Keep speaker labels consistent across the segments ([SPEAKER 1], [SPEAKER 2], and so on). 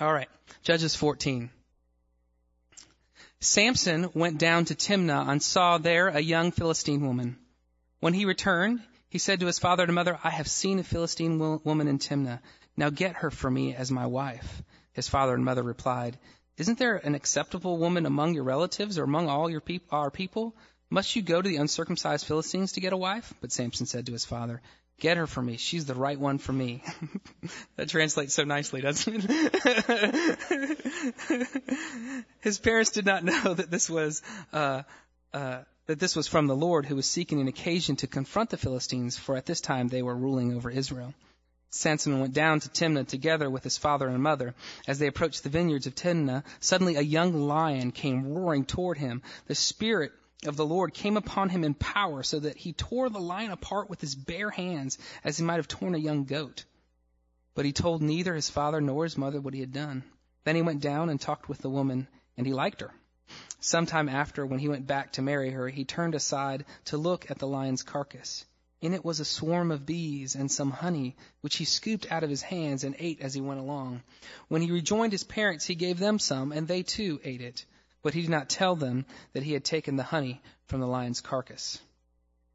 [SPEAKER 1] All right. Judges 14. Samson went down to Timnah and saw there a young Philistine woman. When he returned, he said to his father and mother, I have seen a Philistine woman in Timnah. Now get her for me as my wife. His father and mother replied, Isn't there an acceptable woman among your relatives or among all your peop- our people? Must you go to the uncircumcised Philistines to get a wife? But Samson said to his father, Get her for me. She's the right one for me. that translates so nicely, doesn't it? His parents did not know that this was uh, uh, that this was from the Lord, who was seeking an occasion to confront the Philistines, for at this time they were ruling over Israel. Samson went down to Timnah together with his father and mother. As they approached the vineyards of Timnah, suddenly a young lion came roaring toward him. The spirit of the Lord came upon him in power, so that he tore the lion apart with his bare hands, as he might have torn a young goat. But he told neither his father nor his mother what he had done. Then he went down and talked with the woman, and he liked her. Some time after, when he went back to marry her, he turned aside to look at the lion's carcass. In it was a swarm of bees and some honey, which he scooped out of his hands and ate as he went along. When he rejoined his parents, he gave them some, and they too ate it. But he did not tell them that he had taken the honey from the lion's carcass.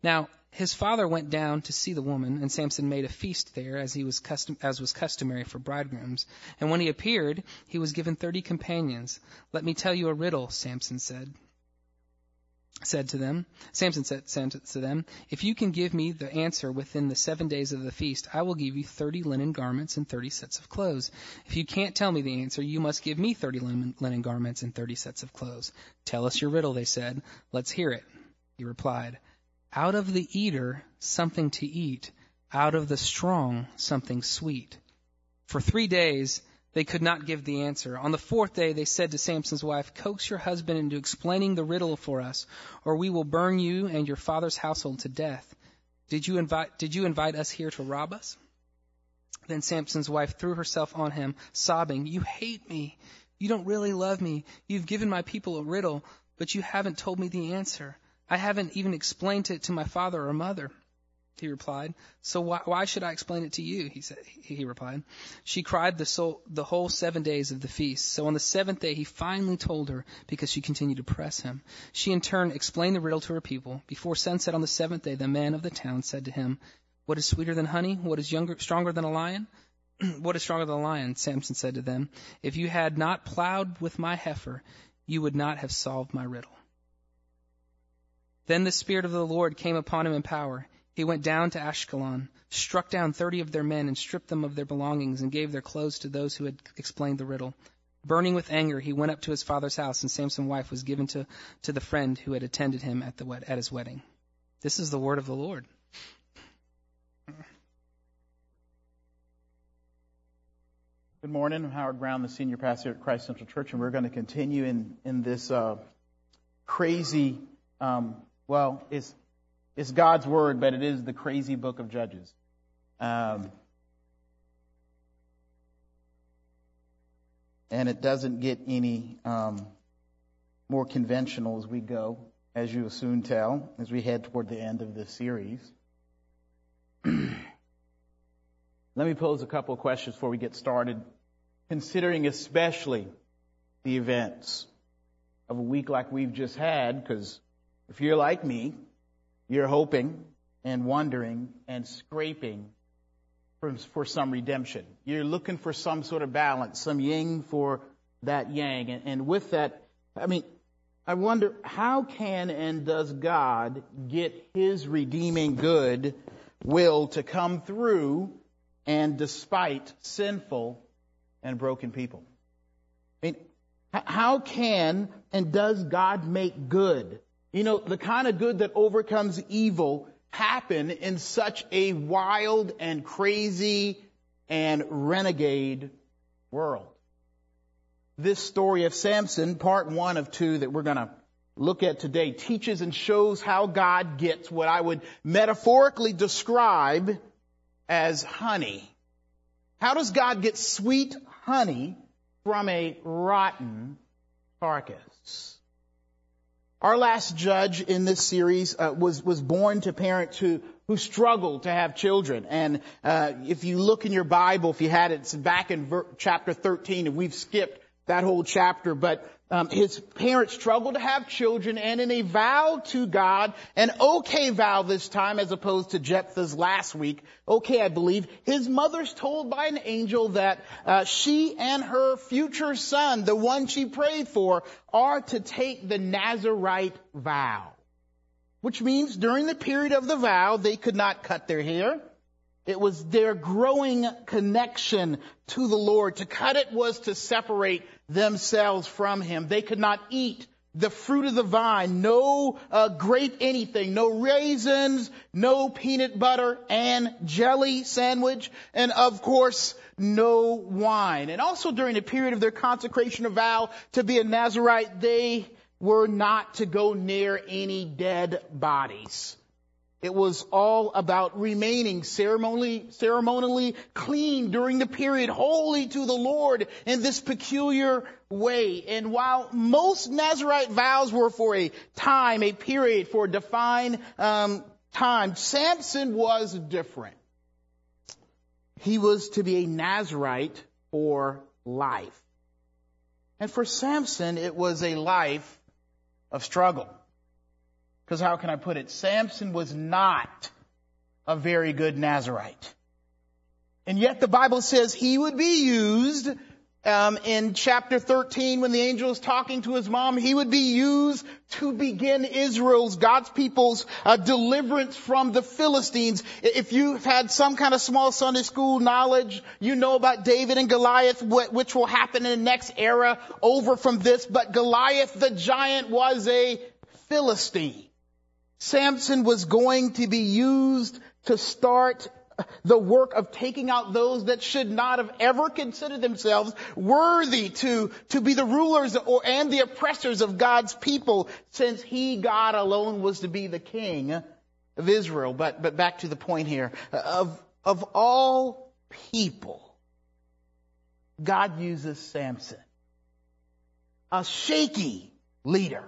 [SPEAKER 1] Now, his father went down to see the woman, and Samson made a feast there, as was custom, as was customary for bridegrooms. And when he appeared, he was given thirty companions. Let me tell you a riddle, Samson said said to them, Samson said, said, to them, If you can give me the answer within the seven days of the feast, I will give you thirty linen garments and thirty sets of clothes. If you can't tell me the answer, you must give me thirty linen, linen garments and thirty sets of clothes. Tell us your riddle, they said. Let's hear it. He replied, Out of the eater, something to eat. Out of the strong, something sweet. For three days, they could not give the answer. On the fourth day, they said to Samson's wife, Coax your husband into explaining the riddle for us, or we will burn you and your father's household to death. Did you invite, did you invite us here to rob us? Then Samson's wife threw herself on him, sobbing, You hate me. You don't really love me. You've given my people a riddle, but you haven't told me the answer. I haven't even explained it to my father or mother he replied. So why, why should I explain it to you? He said, he replied. She cried the, soul, the whole seven days of the feast. So on the seventh day, he finally told her because she continued to press him. She in turn explained the riddle to her people. Before sunset on the seventh day, the man of the town said to him, what is sweeter than honey? What is younger, stronger than a lion? what is stronger than a lion? Samson said to them, if you had not plowed with my heifer, you would not have solved my riddle. Then the Spirit of the Lord came upon him in power he went down to Ashkelon, struck down thirty of their men, and stripped them of their belongings, and gave their clothes to those who had explained the riddle. Burning with anger, he went up to his father's house, and Samson's wife was given to, to the friend who had attended him at, the, at his wedding. This is the word of the Lord.
[SPEAKER 2] Good morning. I'm Howard Brown, the senior pastor at Christ Central Church, and we're going to continue in, in this uh, crazy, um, well, it's it's God's word, but it is the crazy book of Judges. Um, and it doesn't get any um, more conventional as we go, as you will soon tell, as we head toward the end of this series. Let me pose a couple of questions before we get started, considering especially the events of a week like we've just had, because if you're like me, you're hoping and wondering and scraping for, for some redemption. You're looking for some sort of balance, some yin for that yang. And, and with that, I mean, I wonder how can and does God get his redeeming good will to come through and despite sinful and broken people? I mean, how can and does God make good you know, the kind of good that overcomes evil happen in such a wild and crazy and renegade world. This story of Samson, part one of two that we're going to look at today, teaches and shows how God gets what I would metaphorically describe as honey. How does God get sweet honey from a rotten carcass? Our last judge in this series uh, was was born to parents to who struggled to have children. And uh, if you look in your Bible, if you had it, it's back in ver- chapter 13, and we've skipped that whole chapter, but um, his parents struggled to have children, and in a vow to God, an okay vow this time as opposed to Jephthah's last week, okay I believe, his mother's told by an angel that uh, she and her future son, the one she prayed for, are to take the Nazarite vow. Which means during the period of the vow, they could not cut their hair. It was their growing connection to the Lord. To cut it was to separate themselves from Him. They could not eat the fruit of the vine, no uh, grape anything, no raisins, no peanut butter and jelly sandwich, and of course, no wine. And also during the period of their consecration of vow to be a Nazarite, they were not to go near any dead bodies. It was all about remaining ceremonially, ceremonially clean during the period, holy to the Lord in this peculiar way. And while most Nazarite vows were for a time, a period, for a defined um, time, Samson was different. He was to be a Nazarite for life. And for Samson, it was a life of struggle. Because how can I put it? Samson was not a very good Nazarite. And yet the Bible says he would be used um, in chapter 13 when the angel is talking to his mom, he would be used to begin Israel's, God's people's uh, deliverance from the Philistines. If you've had some kind of small Sunday school knowledge, you know about David and Goliath, which will happen in the next era over from this. But Goliath the giant was a Philistine. Samson was going to be used to start the work of taking out those that should not have ever considered themselves worthy to, to be the rulers or, and the oppressors of God's people since he, God alone, was to be the king of Israel. But, but back to the point here. Of, of all people, God uses Samson. A shaky leader.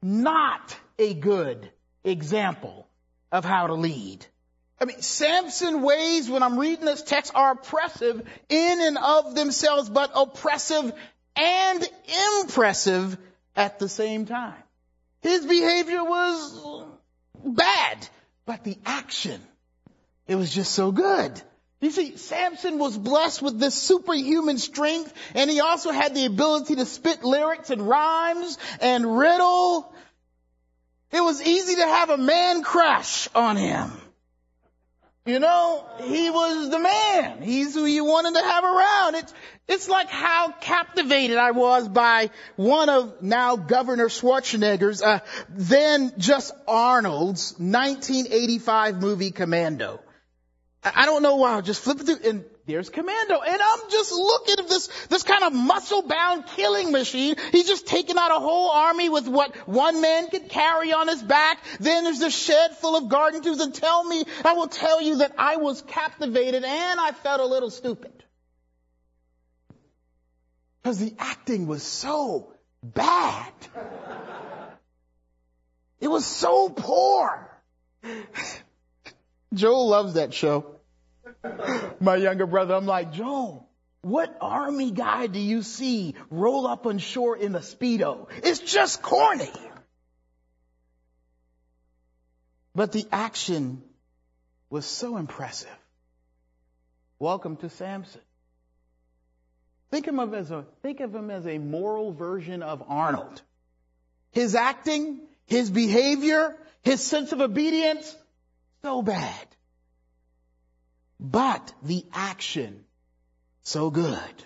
[SPEAKER 2] Not a good example of how to lead. I mean, Samson ways, when I'm reading this text, are oppressive in and of themselves, but oppressive and impressive at the same time. His behavior was bad, but the action, it was just so good. You see, Samson was blessed with this superhuman strength, and he also had the ability to spit lyrics and rhymes and riddle it was easy to have a man crush on him. You know, he was the man. He's who you wanted to have around. It's, it's like how captivated I was by one of now Governor Schwarzenegger's, uh, then just Arnold's 1985 movie Commando. I don't know why, just flip it through, and there's Commando. And I'm just looking at this, this kind of muscle bound killing machine. He's just taking out a whole army with what one man could carry on his back. Then there's a shed full of garden tools and tell me, I will tell you that I was captivated and I felt a little stupid. Because the acting was so bad. It was so poor. Joel loves that show my younger brother, I'm like, Joel, what army guy do you see roll up on shore in a Speedo? It's just corny. But the action was so impressive. Welcome to Samson. Think of him as a, think of him as a moral version of Arnold. His acting, his behavior, his sense of obedience, so bad but the action so good.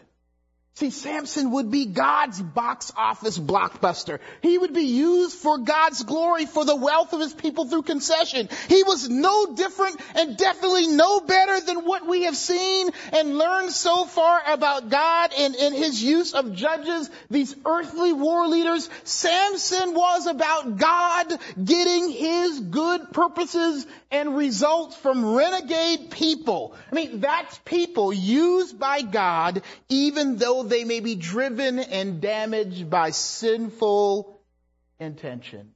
[SPEAKER 2] See, Samson would be God's box office blockbuster. He would be used for God's glory for the wealth of his people through concession. He was no different and definitely no better than what we have seen and learned so far about God and, and his use of judges, these earthly war leaders. Samson was about God getting his good purposes and results from renegade people. I mean, that's people used by God even though they may be driven and damaged by sinful intention.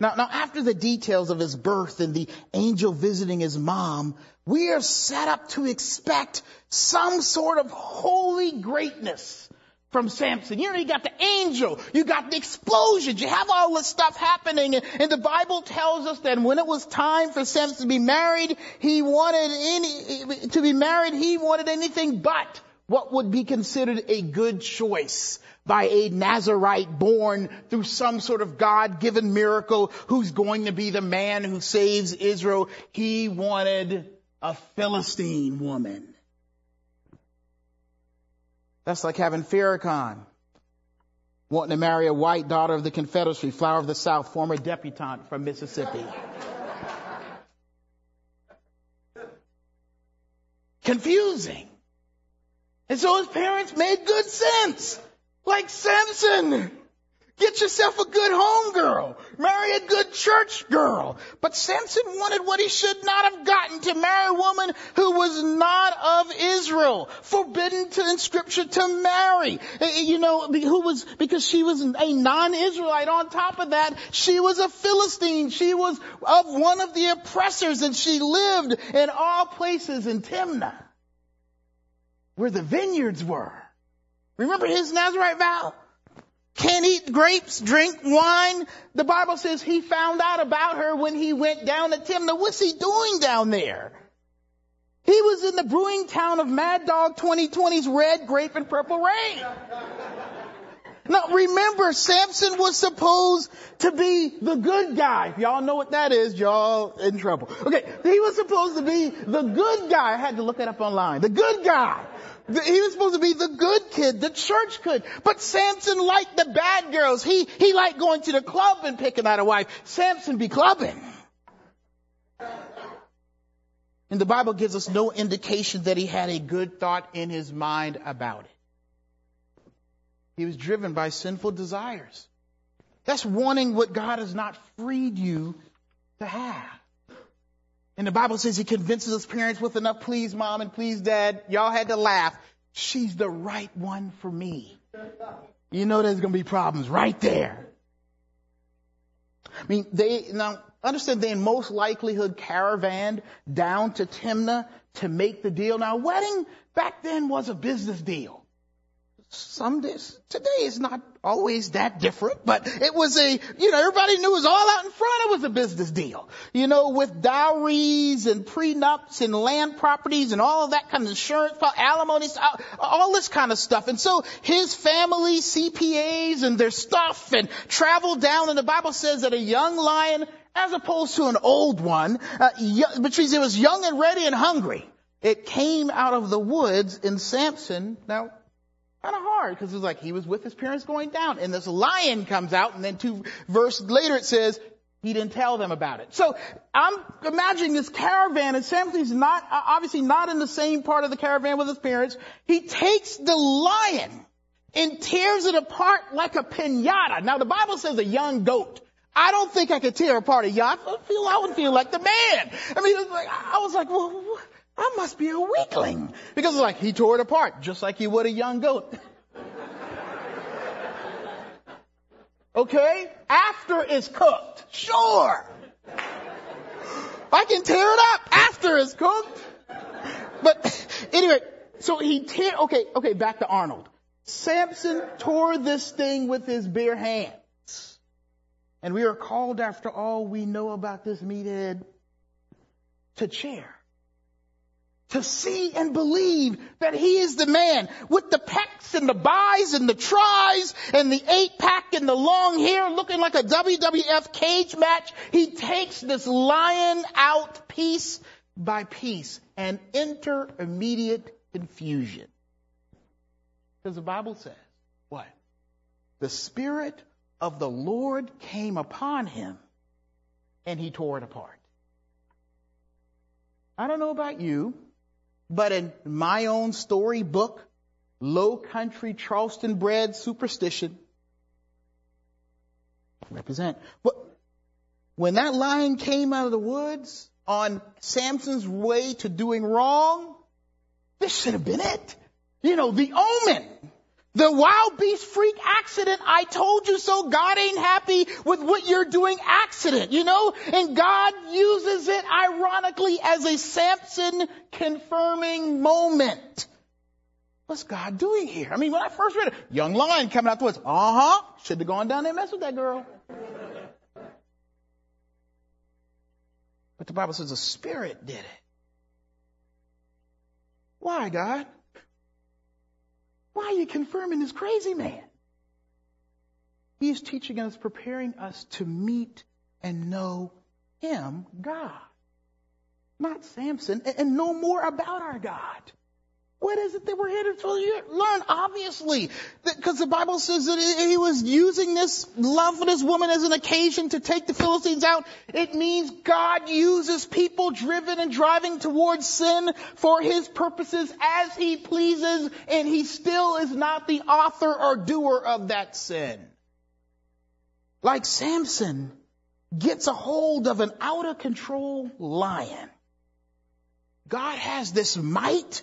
[SPEAKER 2] Now, now after the details of his birth and the angel visiting his mom, we are set up to expect some sort of holy greatness from Samson. You know, you got the angel, you got the explosions, you have all this stuff happening, and the Bible tells us that when it was time for Samson to be married, he wanted any, to be married, he wanted anything but what would be considered a good choice by a Nazarite born through some sort of God-given miracle who's going to be the man who saves Israel. He wanted a Philistine woman. That's like having Farrakhan wanting to marry a white daughter of the Confederacy, flower of the South, former debutante from Mississippi. Confusing. And so his parents made good sense. Like Samson. Get yourself a good home girl. Marry a good church girl. But Samson wanted what he should not have gotten to marry a woman who was not of Israel. Forbidden to, in scripture to marry. Eh, eh, you know, who was, because she was a non-Israelite. On top of that, she was a Philistine. She was of one of the oppressors and she lived in all places in Timnah. Where the vineyards were. Remember his Nazarite vow? Can't eat grapes, drink wine. The Bible says he found out about her when he went down to Timnah. What's he doing down there? He was in the brewing town of Mad Dog 2020's Red Grape and Purple Rain. Now remember, Samson was supposed to be the good guy. If y'all know what that is, y'all in trouble. Okay, he was supposed to be the good guy. I had to look it up online. The good guy. He was supposed to be the good kid, the church kid. But Samson liked the bad girls. He, he liked going to the club and picking out a wife. Samson be clubbing. And the Bible gives us no indication that he had a good thought in his mind about it. He was driven by sinful desires. That's wanting what God has not freed you to have. And the Bible says he convinces his parents with enough please mom and please dad. Y'all had to laugh. She's the right one for me. You know there's going to be problems right there. I mean, they, now understand they in most likelihood caravaned down to Timnah to make the deal. Now wedding back then was a business deal some days, today is not always that different, but it was a, you know, everybody knew it was all out in front. It was a business deal. You know, with dowries and prenups and land properties and all of that kind of insurance, alimony, all this kind of stuff. And so his family, CPAs and their stuff and traveled down and the Bible says that a young lion, as opposed to an old one, uh, which means it was young and ready and hungry. It came out of the woods in Samson. Now, kind of hard because it's like he was with his parents going down and this lion comes out and then two verses later it says he didn't tell them about it. So I'm imagining this caravan and Samson's not, obviously not in the same part of the caravan with his parents. He takes the lion and tears it apart like a pinata. Now the Bible says a young goat. I don't think I could tear apart a yacht. I feel I would feel like the man. I mean, like, I was like, well, I must be a weakling. Because it's like he tore it apart, just like he would a young goat. Okay? After it's cooked. Sure. I can tear it up after it's cooked. But anyway, so he tear, okay, okay, back to Arnold. Samson tore this thing with his bare hands. And we are called after all we know about this meathead to chair to see and believe that he is the man with the pecs and the buys and the tries and the eight pack and the long hair looking like a WWF cage match. He takes this lion out piece by piece and enter immediate confusion. Because the Bible says, what? The Spirit of the Lord came upon him and he tore it apart. I don't know about you, but in my own storybook, low country Charleston bred superstition, represent. But when that lion came out of the woods on Samson's way to doing wrong, this should have been it. You know, the omen. The wild beast freak accident, I told you so, God ain't happy with what you're doing accident, you know? And God uses it ironically as a Samson confirming moment. What's God doing here? I mean, when I first read it, young lion coming out the woods, uh-huh, should have gone down there and messed with that girl. But the Bible says the Spirit did it. Why, God? Why are you confirming this crazy man? He is teaching us, preparing us to meet and know Him, God. Not Samson, and know more about our God. What is it that we're here to learn? Obviously, because the Bible says that he was using this love for this woman as an occasion to take the Philistines out. It means God uses people driven and driving towards sin for his purposes as he pleases, and he still is not the author or doer of that sin. Like Samson gets a hold of an out of control lion. God has this might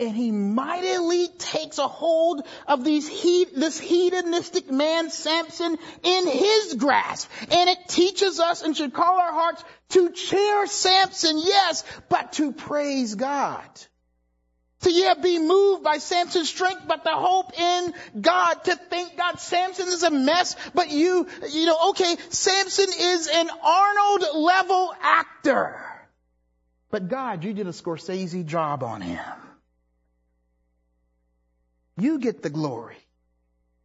[SPEAKER 2] and he mightily takes a hold of these heat, this hedonistic man, Samson, in his grasp. And it teaches us and should call our hearts to cheer Samson, yes, but to praise God. To yet be moved by Samson's strength, but the hope in God. To think God, Samson is a mess, but you, you know, okay, Samson is an Arnold level actor. But God, you did a Scorsese job on him. You get the glory,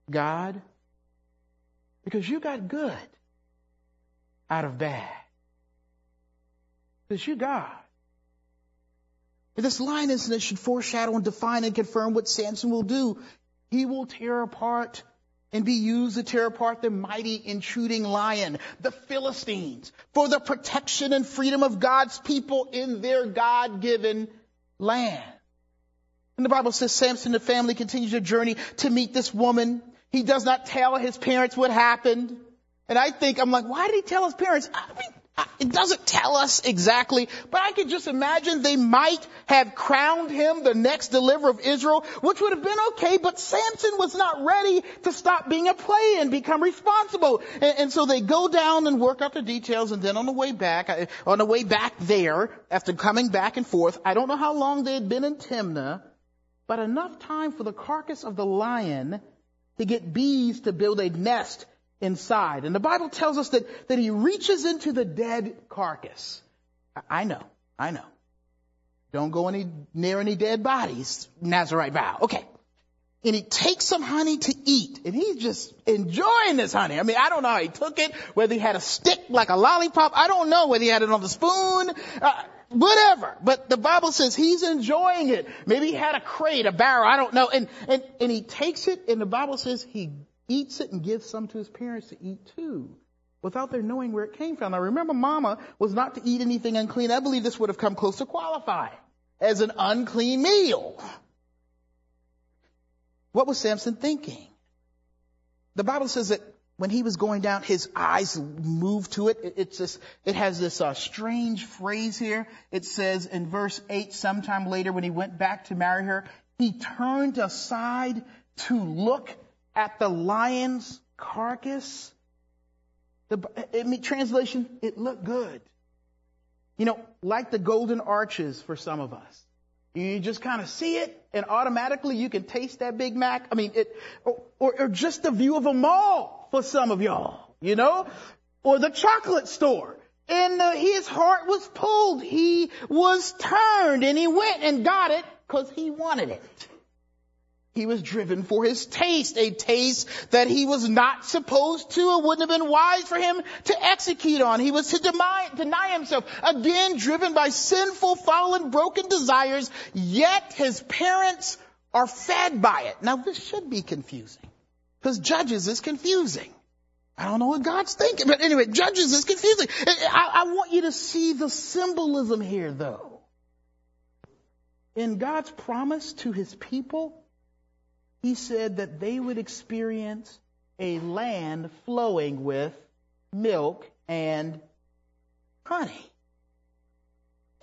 [SPEAKER 2] God, because you got good out of bad. Because you God. This line incident should foreshadow and define and confirm what Samson will do. He will tear apart and be used to tear apart the mighty intruding lion, the Philistines, for the protection and freedom of God's people in their God-given land. And the Bible says Samson the family continues their journey to meet this woman. He does not tell his parents what happened. And I think, I'm like, why did he tell his parents? I mean, it doesn't tell us exactly, but I could just imagine they might have crowned him the next deliverer of Israel, which would have been okay, but Samson was not ready to stop being a play and become responsible. And, and so they go down and work out the details, and then on the way back, on the way back there, after coming back and forth, I don't know how long they had been in Timnah, but enough time for the carcass of the lion to get bees to build a nest inside. And the Bible tells us that, that he reaches into the dead carcass. I know, I know. Don't go any near any dead bodies. Nazarite vow. Okay. And he takes some honey to eat, and he's just enjoying this honey. I mean, I don't know how he took it, whether he had a stick like a lollipop. I don't know whether he had it on the spoon. Uh, whatever. But the Bible says he's enjoying it. Maybe he had a crate, a barrel, I don't know. And, and, and he takes it and the Bible says he eats it and gives some to his parents to eat too. Without their knowing where it came from. Now remember mama was not to eat anything unclean. I believe this would have come close to qualify as an unclean meal. What was Samson thinking? The Bible says that when he was going down, his eyes moved to it. It's just, it has this uh, strange phrase here. It says in verse 8, sometime later when he went back to marry her, he turned aside to look at the lion's carcass. The it, translation, it looked good. You know, like the golden arches for some of us. You just kind of see it and automatically you can taste that Big Mac. I mean, it, or, or, or just the view of a mall for some of y'all, you know? Or the chocolate store. And uh, his heart was pulled. He was turned and he went and got it because he wanted it. He was driven for his taste, a taste that he was not supposed to It wouldn't have been wise for him to execute on. He was to deny, deny himself, again driven by sinful, fallen, broken desires, yet his parents are fed by it. Now this should be confusing. Because Judges is confusing. I don't know what God's thinking, but anyway, Judges is confusing. I, I want you to see the symbolism here though. In God's promise to his people, he said that they would experience a land flowing with milk and honey.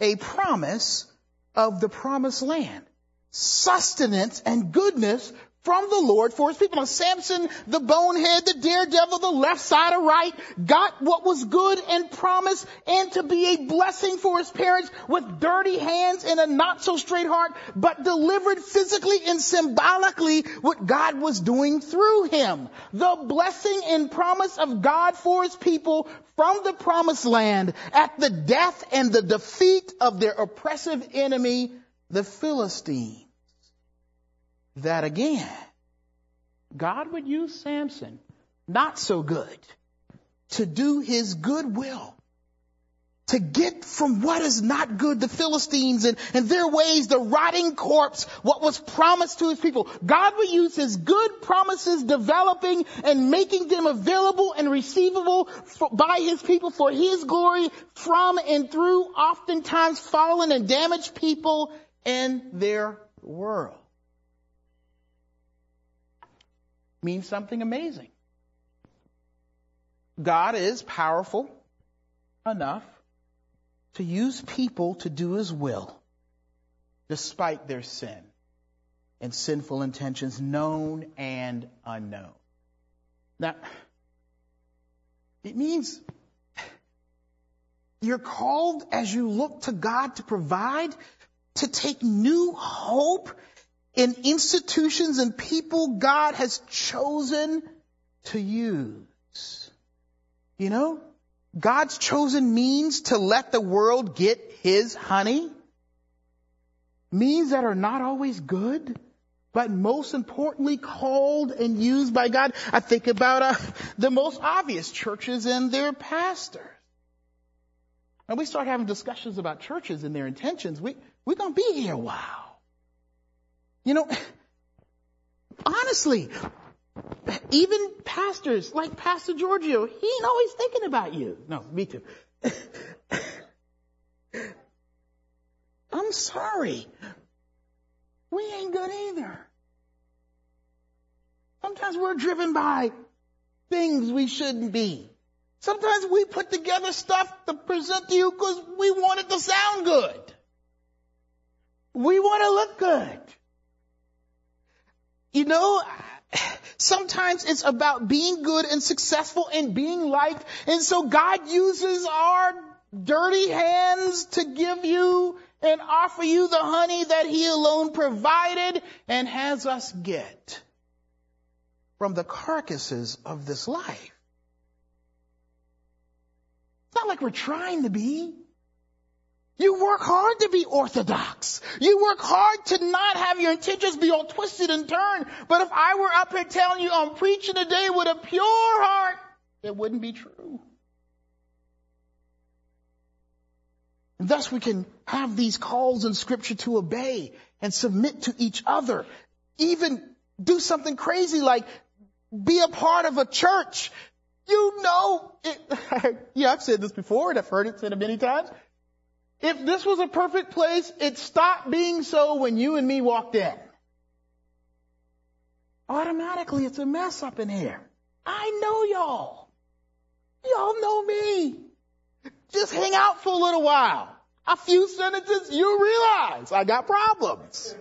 [SPEAKER 2] A promise of the promised land. Sustenance and goodness from the Lord for his people. Now Samson, the bonehead, the daredevil, the left side or right, got what was good and promised and to be a blessing for his parents with dirty hands and a not so straight heart, but delivered physically and symbolically what God was doing through him. The blessing and promise of God for his people from the promised land at the death and the defeat of their oppressive enemy, the Philistines that again, God would use Samson, not so good, to do his good will. To get from what is not good, the Philistines and, and their ways, the rotting corpse, what was promised to his people. God would use his good promises developing and making them available and receivable for, by his people for his glory from and through oftentimes fallen and damaged people in their world. Means something amazing. God is powerful enough to use people to do his will despite their sin and sinful intentions, known and unknown. Now, it means you're called as you look to God to provide, to take new hope in institutions and people God has chosen to use. You know, God's chosen means to let the world get his honey. Means that are not always good, but most importantly called and used by God. I think about uh, the most obvious churches and their pastors. And we start having discussions about churches and their intentions. We, we're going to be here a while. You know, honestly, even pastors like Pastor Giorgio, he ain't always thinking about you. No, me too. I'm sorry. We ain't good either. Sometimes we're driven by things we shouldn't be. Sometimes we put together stuff to present to you because we want it to sound good. We want to look good. You know, sometimes it's about being good and successful and being liked. And so God uses our dirty hands to give you and offer you the honey that He alone provided and has us get from the carcasses of this life. It's not like we're trying to be. You work hard to be orthodox. You work hard to not have your intentions be all twisted and turned. But if I were up here telling you I'm preaching today with a pure heart, it wouldn't be true. And thus we can have these calls in scripture to obey and submit to each other. Even do something crazy like be a part of a church. You know, it, yeah, I've said this before and I've heard it said many times. If this was a perfect place, it stopped being so when you and me walked in. Automatically, it's a mess up in here. I know y'all. Y'all know me. Just hang out for a little while. A few sentences, you realize I got problems.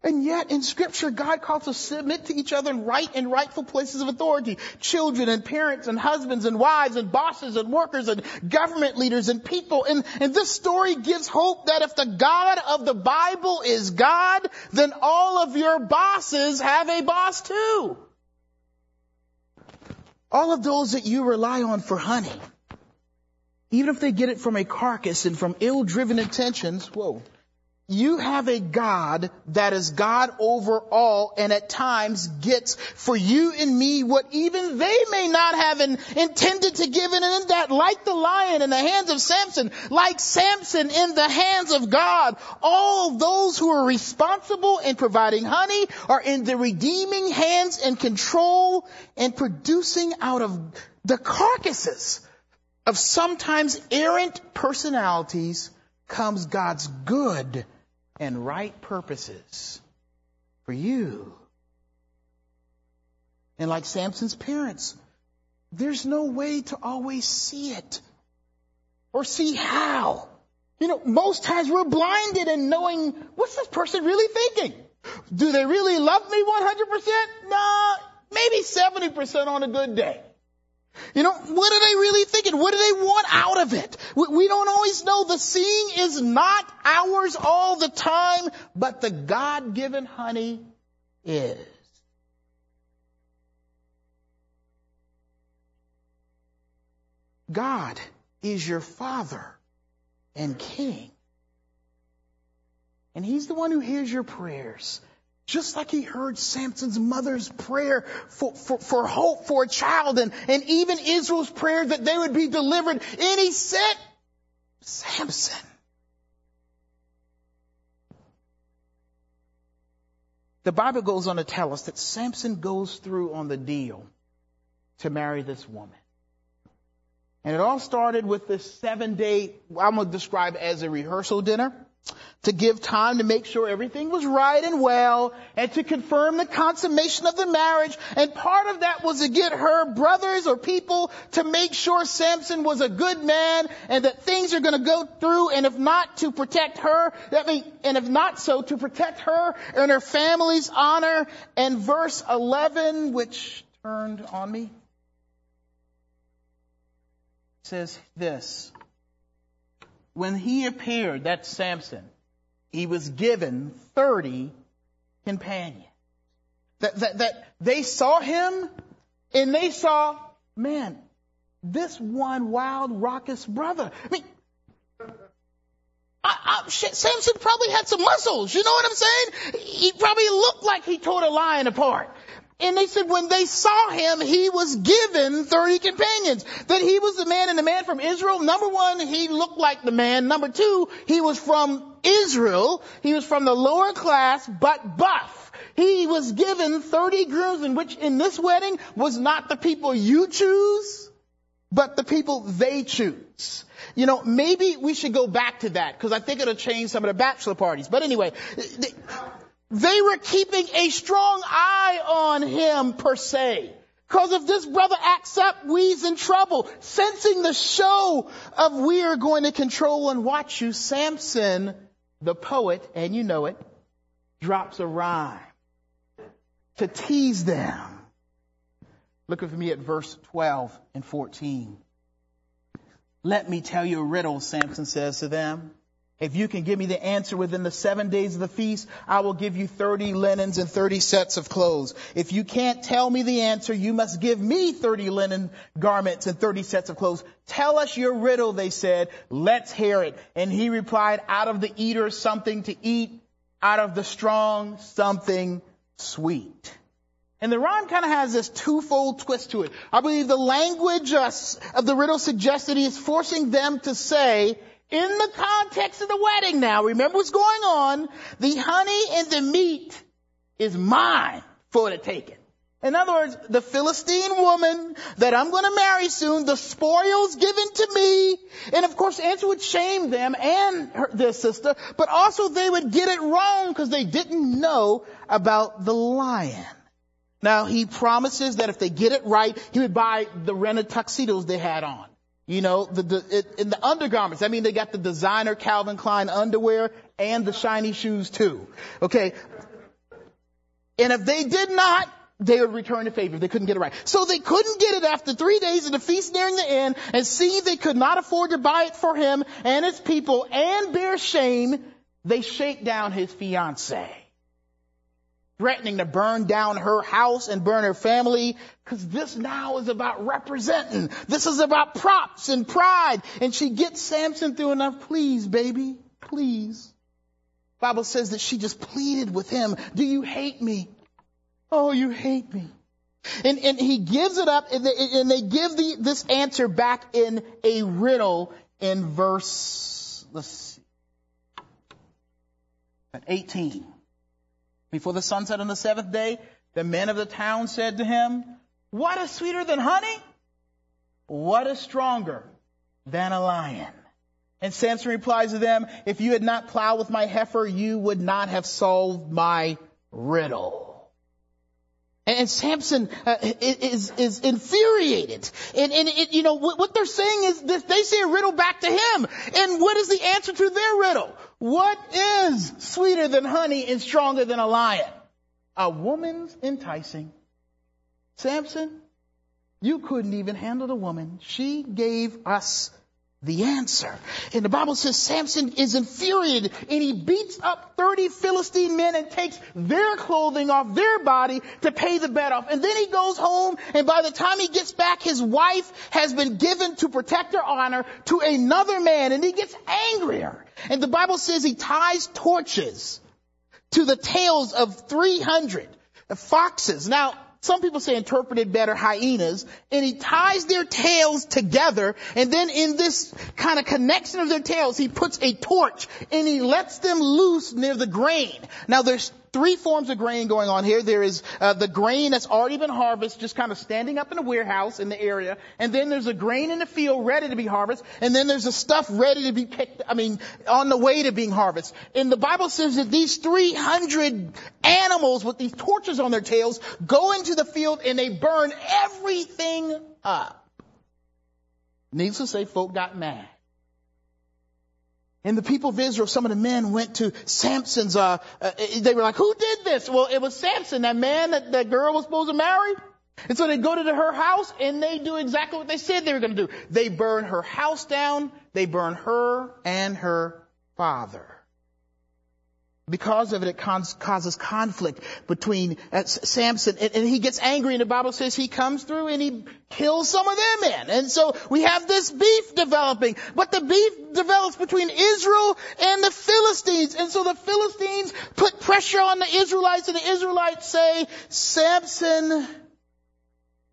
[SPEAKER 2] And yet in scripture, God calls us to submit to each other in right and rightful places of authority. Children and parents and husbands and wives and bosses and workers and government leaders and people. And, and this story gives hope that if the God of the Bible is God, then all of your bosses have a boss too. All of those that you rely on for honey, even if they get it from a carcass and from ill-driven intentions, whoa, you have a God that is God over all and at times gets for you and me what even they may not have in, intended to give and in that like the lion in the hands of Samson, like Samson in the hands of God, all those who are responsible in providing honey are in the redeeming hands and control and producing out of the carcasses of sometimes errant personalities comes God's good and right purposes for you. And like Samson's parents, there's no way to always see it or see how. You know, most times we're blinded in knowing what's this person really thinking? Do they really love me 100%? No, maybe 70% on a good day. You know, what are they really thinking? What do they want out of it? We don't always know. The seeing is not ours all the time, but the God-given honey is. God is your father and king. And he's the one who hears your prayers. Just like he heard Samson's mother's prayer for, for, for hope for a child and, and even Israel's prayer that they would be delivered. And he sent Samson. The Bible goes on to tell us that Samson goes through on the deal to marry this woman. And it all started with this seven day, I'm going to describe as a rehearsal dinner to give time to make sure everything was right and well and to confirm the consummation of the marriage. And part of that was to get her brothers or people to make sure Samson was a good man and that things are going to go through and if not to protect her, I mean, and if not so to protect her and her family's honor. And verse 11, which turned on me, says this. When he appeared, that's Samson, he was given 30 companions. That, that, that they saw him and they saw, man, this one wild, raucous brother. I mean, I, I, shit, Samson probably had some muscles. You know what I'm saying? He probably looked like he tore a lion apart. And they said when they saw him, he was given 30 companions. That he was the man and the man from Israel. Number one, he looked like the man. Number two, he was from Israel. He was from the lower class, but buff. He was given 30 groomsmen, which in this wedding was not the people you choose, but the people they choose. You know, maybe we should go back to that because I think it'll change some of the bachelor parties. But anyway, they were keeping a strong eye on him per se. Cause if this brother acts up, we's in trouble. Sensing the show of we are going to control and watch you, Samson, the poet, and you know it, drops a rhyme to tease them. Look with me at verse 12 and 14. Let me tell you a riddle, Samson says to them. If you can give me the answer within the seven days of the feast, I will give you 30 linens and 30 sets of clothes. If you can't tell me the answer, you must give me 30 linen garments and 30 sets of clothes. Tell us your riddle, they said. Let's hear it. And he replied, out of the eater something to eat, out of the strong something sweet. And the rhyme kind of has this twofold twist to it. I believe the language uh, of the riddle suggests that he is forcing them to say, in the context of the wedding now, remember what's going on, the honey and the meat is mine for the taking. In other words, the Philistine woman that I'm going to marry soon, the spoils given to me, and of course, answer would shame them and her, their sister, but also they would get it wrong because they didn't know about the lion. Now he promises that if they get it right, he would buy the rented tuxedos they had on. You know, the, the, it, in the undergarments. I mean, they got the designer Calvin Klein underwear and the shiny shoes too. Okay. And if they did not, they would return the favor. They couldn't get it right. So they couldn't get it after three days of the feast nearing the end and see they could not afford to buy it for him and his people and bear shame. They shake down his fiance threatening to burn down her house and burn her family because this now is about representing. This is about props and pride. And she gets Samson through enough. Please, baby, please. Bible says that she just pleaded with him. Do you hate me? Oh, you hate me. And, and he gives it up and they, and they give the, this answer back in a riddle in verse, let's see, 18. Before the sun set on the seventh day, the men of the town said to him, What is sweeter than honey? What is stronger than a lion? And Samson replies to them, If you had not plowed with my heifer, you would not have solved my riddle. And Samson uh, is is infuriated, and, and it, you know what they're saying is they say a riddle back to him, and what is the answer to their riddle? What is sweeter than honey and stronger than a lion? A woman's enticing. Samson, you couldn't even handle the woman. She gave us the answer. And the Bible says Samson is infuriated and he beats up 30 Philistine men and takes their clothing off their body to pay the bet off. And then he goes home and by the time he gets back, his wife has been given to protect her honor to another man and he gets angrier. And the Bible says he ties torches to the tails of 300 foxes. Now, some people say interpreted better hyenas, and he ties their tails together, and then in this kind of connection of their tails, he puts a torch, and he lets them loose near the grain. Now there's three forms of grain going on here. There is uh, the grain that's already been harvested, just kind of standing up in a warehouse in the area, and then there's a grain in the field ready to be harvested, and then there's the stuff ready to be picked. I mean, on the way to being harvested. And the Bible says that these 300 animals with these torches on their tails go into the field and they burn everything up. Needless to say, folk got mad. And the people of Israel, some of the men went to Samson's, uh, uh, they were like, who did this? Well, it was Samson, that man that that girl was supposed to marry. And so they go to her house and they do exactly what they said they were going to do. They burn her house down. They burn her and her father. Because of it, it causes conflict between uh, Samson, and, he gets angry, and the Bible says he comes through and he kills some of their men. And so we have this beef developing, but the beef develops between Israel and the Philistines. And so the Philistines put pressure on the Israelites, and the Israelites say, Samson,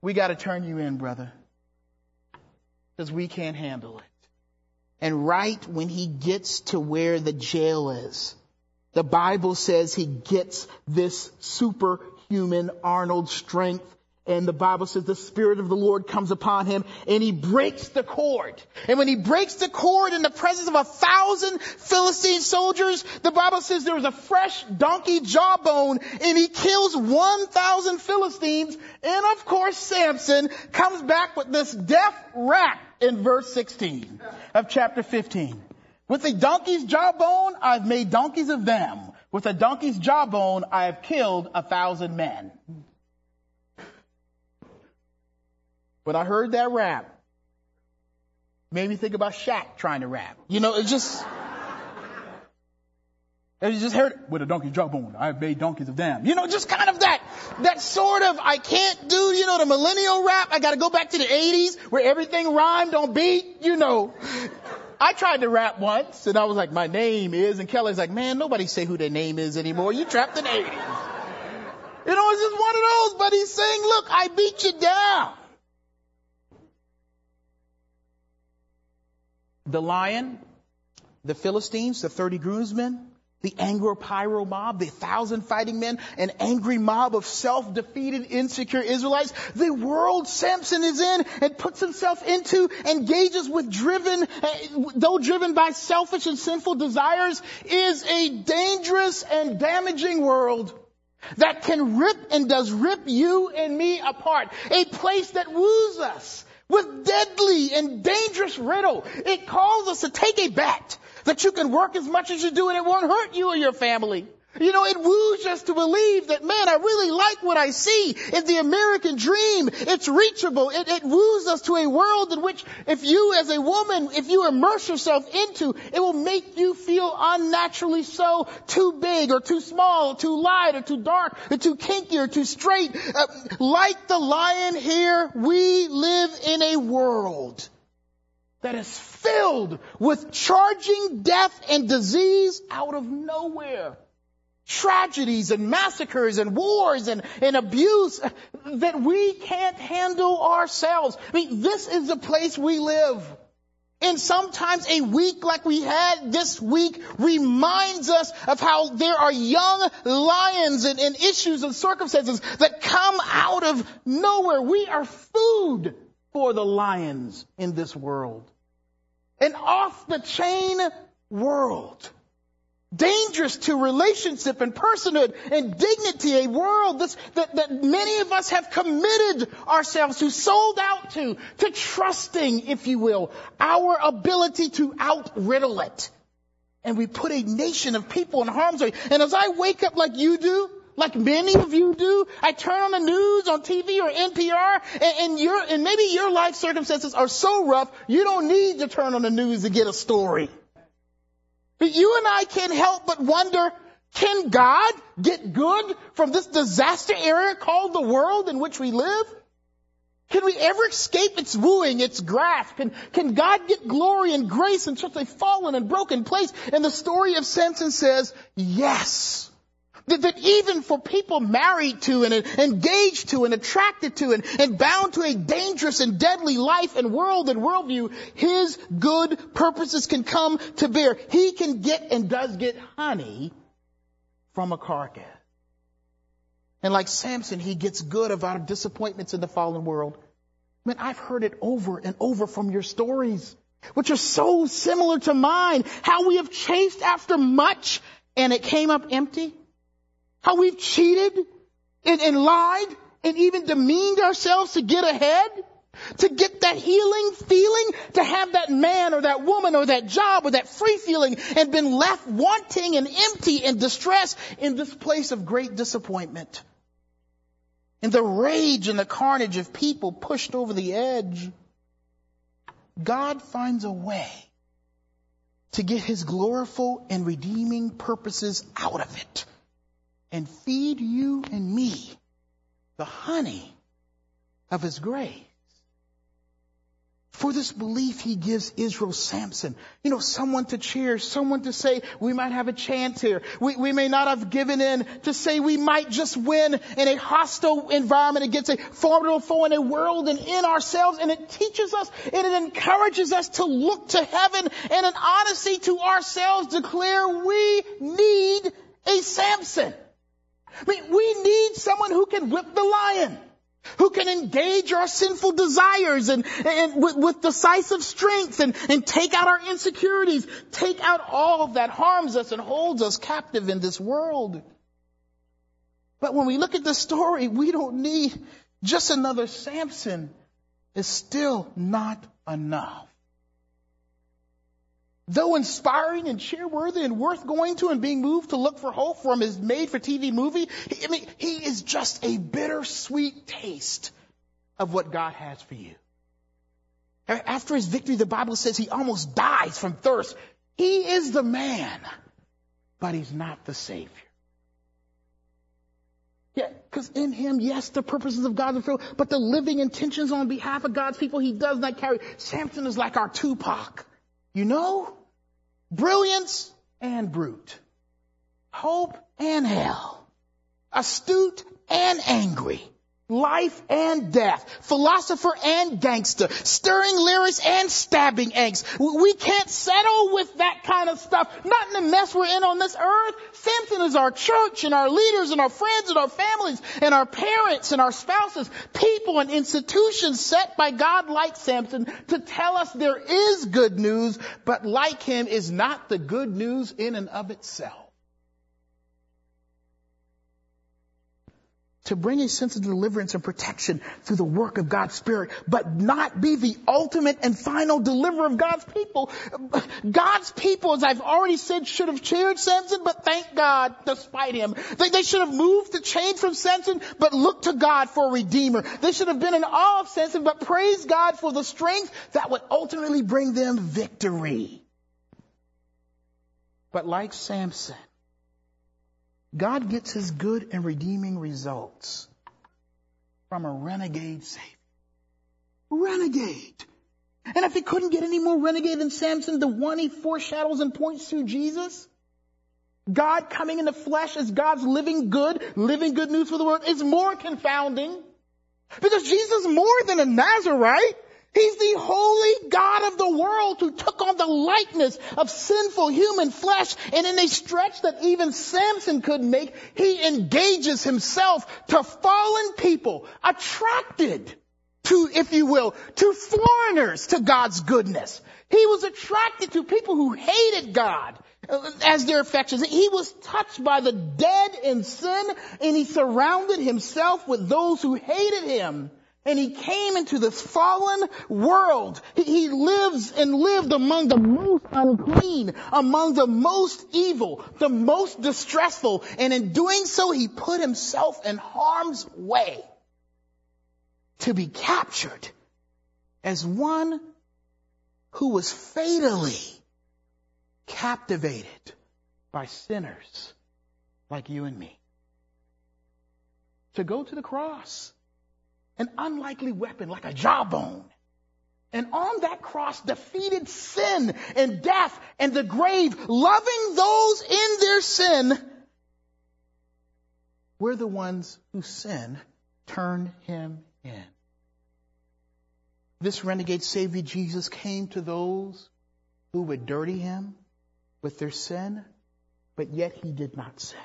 [SPEAKER 2] we gotta turn you in, brother. Because we can't handle it. And right when he gets to where the jail is, the Bible says he gets this superhuman Arnold strength. And the Bible says the Spirit of the Lord comes upon him and he breaks the cord. And when he breaks the cord in the presence of a thousand Philistine soldiers, the Bible says there was a fresh donkey jawbone and he kills 1,000 Philistines. And of course Samson comes back with this death rap in verse 16 of chapter 15. With a donkey's jawbone, I've made donkeys of them. With a donkey's jawbone, I have killed a thousand men. When I heard that rap, made me think about Shaq trying to rap. You know, it just, you just heard it with a donkey's jawbone. I have made donkeys of them. You know, just kind of that, that sort of, I can't do, you know, the millennial rap. I gotta go back to the 80s where everything rhymed on beat, you know. I tried to rap once and I was like, my name is, and Kelly's like, man, nobody say who their name is anymore. You trapped in the 80s. You know, it's just one of those, but he's saying, look, I beat you down. The lion, the Philistines, the 30 groomsmen, the angry pyro mob, the thousand fighting men, an angry mob of self-defeated, insecure Israelites, the world Samson is in and puts himself into, engages with driven, eh, though driven by selfish and sinful desires, is a dangerous and damaging world that can rip and does rip you and me apart. A place that woos us with deadly and dangerous riddle. It calls us to take a bet that you can work as much as you do and it won't hurt you or your family. You know, it woos us to believe that, man, I really like what I see in the American dream. It's reachable. It, it woos us to a world in which if you as a woman, if you immerse yourself into, it will make you feel unnaturally so too big or too small or too light or too dark or too kinky or too straight. Uh, like the lion here, we live in a world that is filled with charging death and disease out of nowhere. Tragedies and massacres and wars and, and abuse that we can't handle ourselves. I mean, this is the place we live. And sometimes a week like we had this week reminds us of how there are young lions and, and issues and circumstances that come out of nowhere. We are food for the lions in this world an off the chain world. Dangerous to relationship and personhood and dignity, a world that, that many of us have committed ourselves to, sold out to, to trusting, if you will, our ability to outriddle it. And we put a nation of people in harm's way. And as I wake up like you do, like many of you do. I turn on the news on TV or NPR and, and your, and maybe your life circumstances are so rough, you don't need to turn on the news to get a story. But you and I can't help but wonder, can God get good from this disaster area called the world in which we live? Can we ever escape its wooing, its grasp? Can, can God get glory and grace in such a fallen and broken place? And the story of Samson says, yes. That, that even for people married to and engaged to and attracted to and, and bound to a dangerous and deadly life and world and worldview, his good purposes can come to bear. He can get and does get honey from a carcass. And like Samson, he gets good of disappointments in the fallen world. Man, I've heard it over and over from your stories, which are so similar to mine. How we have chased after much and it came up empty. How we've cheated and, and lied and even demeaned ourselves to get ahead. To get that healing feeling, to have that man or that woman or that job or that free feeling and been left wanting and empty and distressed in this place of great disappointment. In the rage and the carnage of people pushed over the edge, God finds a way to get his gloriful and redeeming purposes out of it and feed you and me the honey of his grace. For this belief, he gives Israel Samson. You know, someone to cheer, someone to say, we might have a chance here. We, we may not have given in to say we might just win in a hostile environment against a formidable foe in a world and in ourselves. And it teaches us and it encourages us to look to heaven and in honesty to ourselves declare we need a Samson. I mean, we need someone who can whip the lion who can engage our sinful desires and, and with, with, decisive strength and, and take out our insecurities, take out all that harms us and holds us captive in this world. But when we look at the story, we don't need just another Samson. It's still not enough. Though inspiring and cheerworthy and worth going to and being moved to look for hope from his made for TV movie, I mean, he is just a bittersweet taste of what God has for you. After his victory, the Bible says he almost dies from thirst. He is the man, but he's not the Savior. Yeah, because in him, yes, the purposes of God are fulfilled, but the living intentions on behalf of God's people, he does not carry. Samson is like our Tupac. You know? Brilliance and brute. Hope and hell. Astute and angry. Life and death, philosopher and gangster, stirring lyrics and stabbing angst. We can't settle with that kind of stuff. Not in the mess we're in on this earth. Samson is our church and our leaders and our friends and our families and our parents and our spouses, people and institutions set by God like Samson to tell us there is good news, but like him is not the good news in and of itself. To bring a sense of deliverance and protection through the work of God's Spirit, but not be the ultimate and final deliverer of God's people. God's people, as I've already said, should have cheered Samson, but thank God despite him. They, they should have moved the change from Samson, but looked to God for a redeemer. They should have been in awe of Samson, but praise God for the strength that would ultimately bring them victory. But like Samson, God gets his good and redeeming results from a renegade Savior. Renegade. And if he couldn't get any more renegade than Samson, the one he foreshadows and points to Jesus, God coming in the flesh as God's living good, living good news for the world is more confounding. Because Jesus is more than a Nazarite. He's the holy God of the world who took on the likeness of sinful human flesh and in a stretch that even Samson could make, he engages himself to fallen people attracted to, if you will, to foreigners to God's goodness. He was attracted to people who hated God uh, as their affections. He was touched by the dead in sin and he surrounded himself with those who hated him And he came into this fallen world. He, lives and lived among the most unclean, among the most evil, the most distressful. And in doing so, he put himself in harm's way to be captured as one who was fatally captivated by sinners like you and me. To go to the cross an unlikely weapon like a jawbone. And on that cross defeated sin and death and the grave, loving those in their sin. We're the ones who sin turned him in. This renegade Savior Jesus came to those who would dirty him with their sin, but yet he did not sin.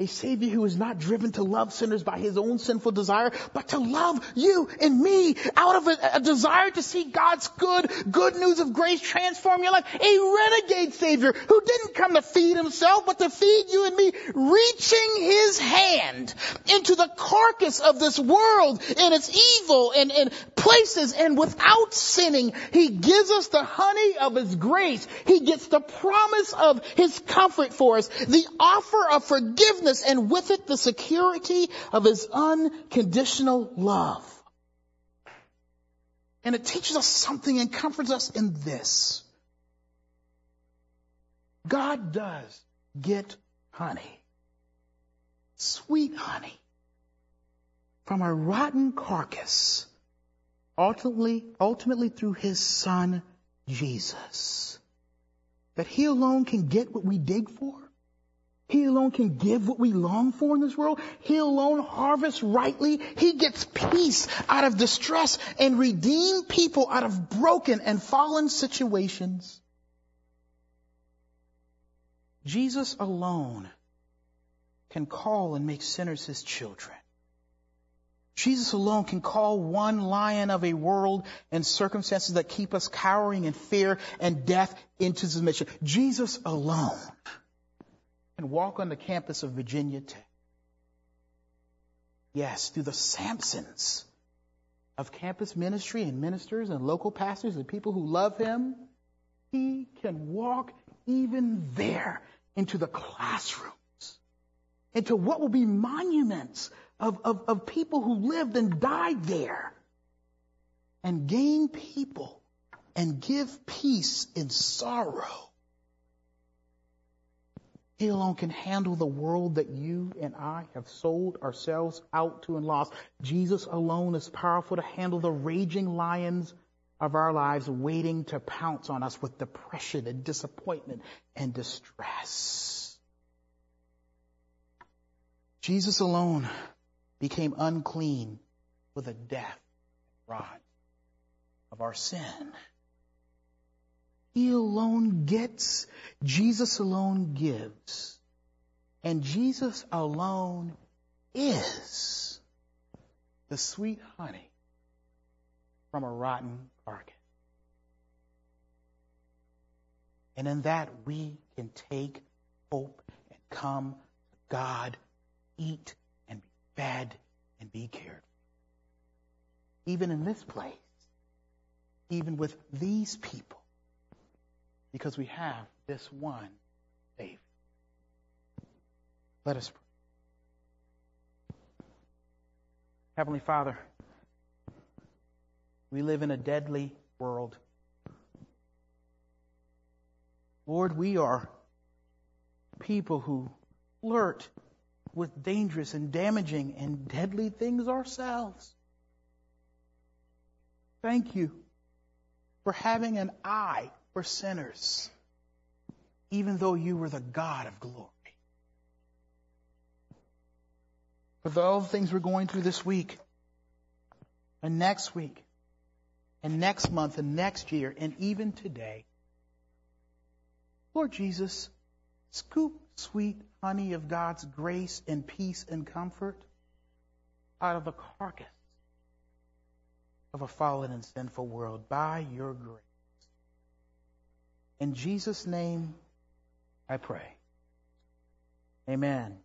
[SPEAKER 2] A Savior who is not driven to love sinners by his own sinful desire, but to love you and me out of a, a, desire to see God's good, good news of grace transform your life. A renegade Savior who didn't come to feed himself, but to feed you and me, reaching his hand into the carcass of this world and its evil and, and places and without sinning, he gives us the honey of his grace. He gets the promise of his comfort for us, the offer of forgiveness and with it the security of his unconditional love. And it teaches us something and comforts us in this. God does get honey. Sweet honey. From a rotten carcass. Ultimately, ultimately through his son, Jesus. That he alone can get what we dig for. He alone can give what we long for in this world. He alone harvests rightly. He gets peace out of distress and redeem people out of broken and fallen situations. Jesus alone can call and make sinners his children. Jesus alone can call one lion of a world and circumstances that keep us cowering in fear and death into submission. Jesus alone can walk on the campus of Virginia Tech. Yes, through the Samsons of campus ministry and ministers and local pastors and people who love him, he can walk even there into the classrooms, into what will be monuments of, of, of people who lived and died there, and gain people and give peace in sorrow he alone can handle the world that you and I have sold ourselves out to and lost. Jesus alone is powerful to handle the raging lions of our lives waiting to pounce on us with depression and disappointment and distress. Jesus alone became unclean with the death rod of our sin. He alone gets, Jesus alone gives, and Jesus alone is the sweet honey from a rotten carcass. And in that we can take hope and come to God, eat fed and be cared for. Even in this place, even with these people, because we have this one Savior. Let us pray. Heavenly Father, we live in a deadly world. Lord, we are people who flirt with dangerous and damaging and deadly things ourselves. Thank you for having an eye for sinners, even though you were the God of glory. With all the things we're going through this week, and next week, and next month, and next year, and even today, Lord Jesus, scoop sweet honey of God's grace and peace and comfort out of the carcass of a fallen and sinful world by your grace. In Jesus' name, I pray. Amen.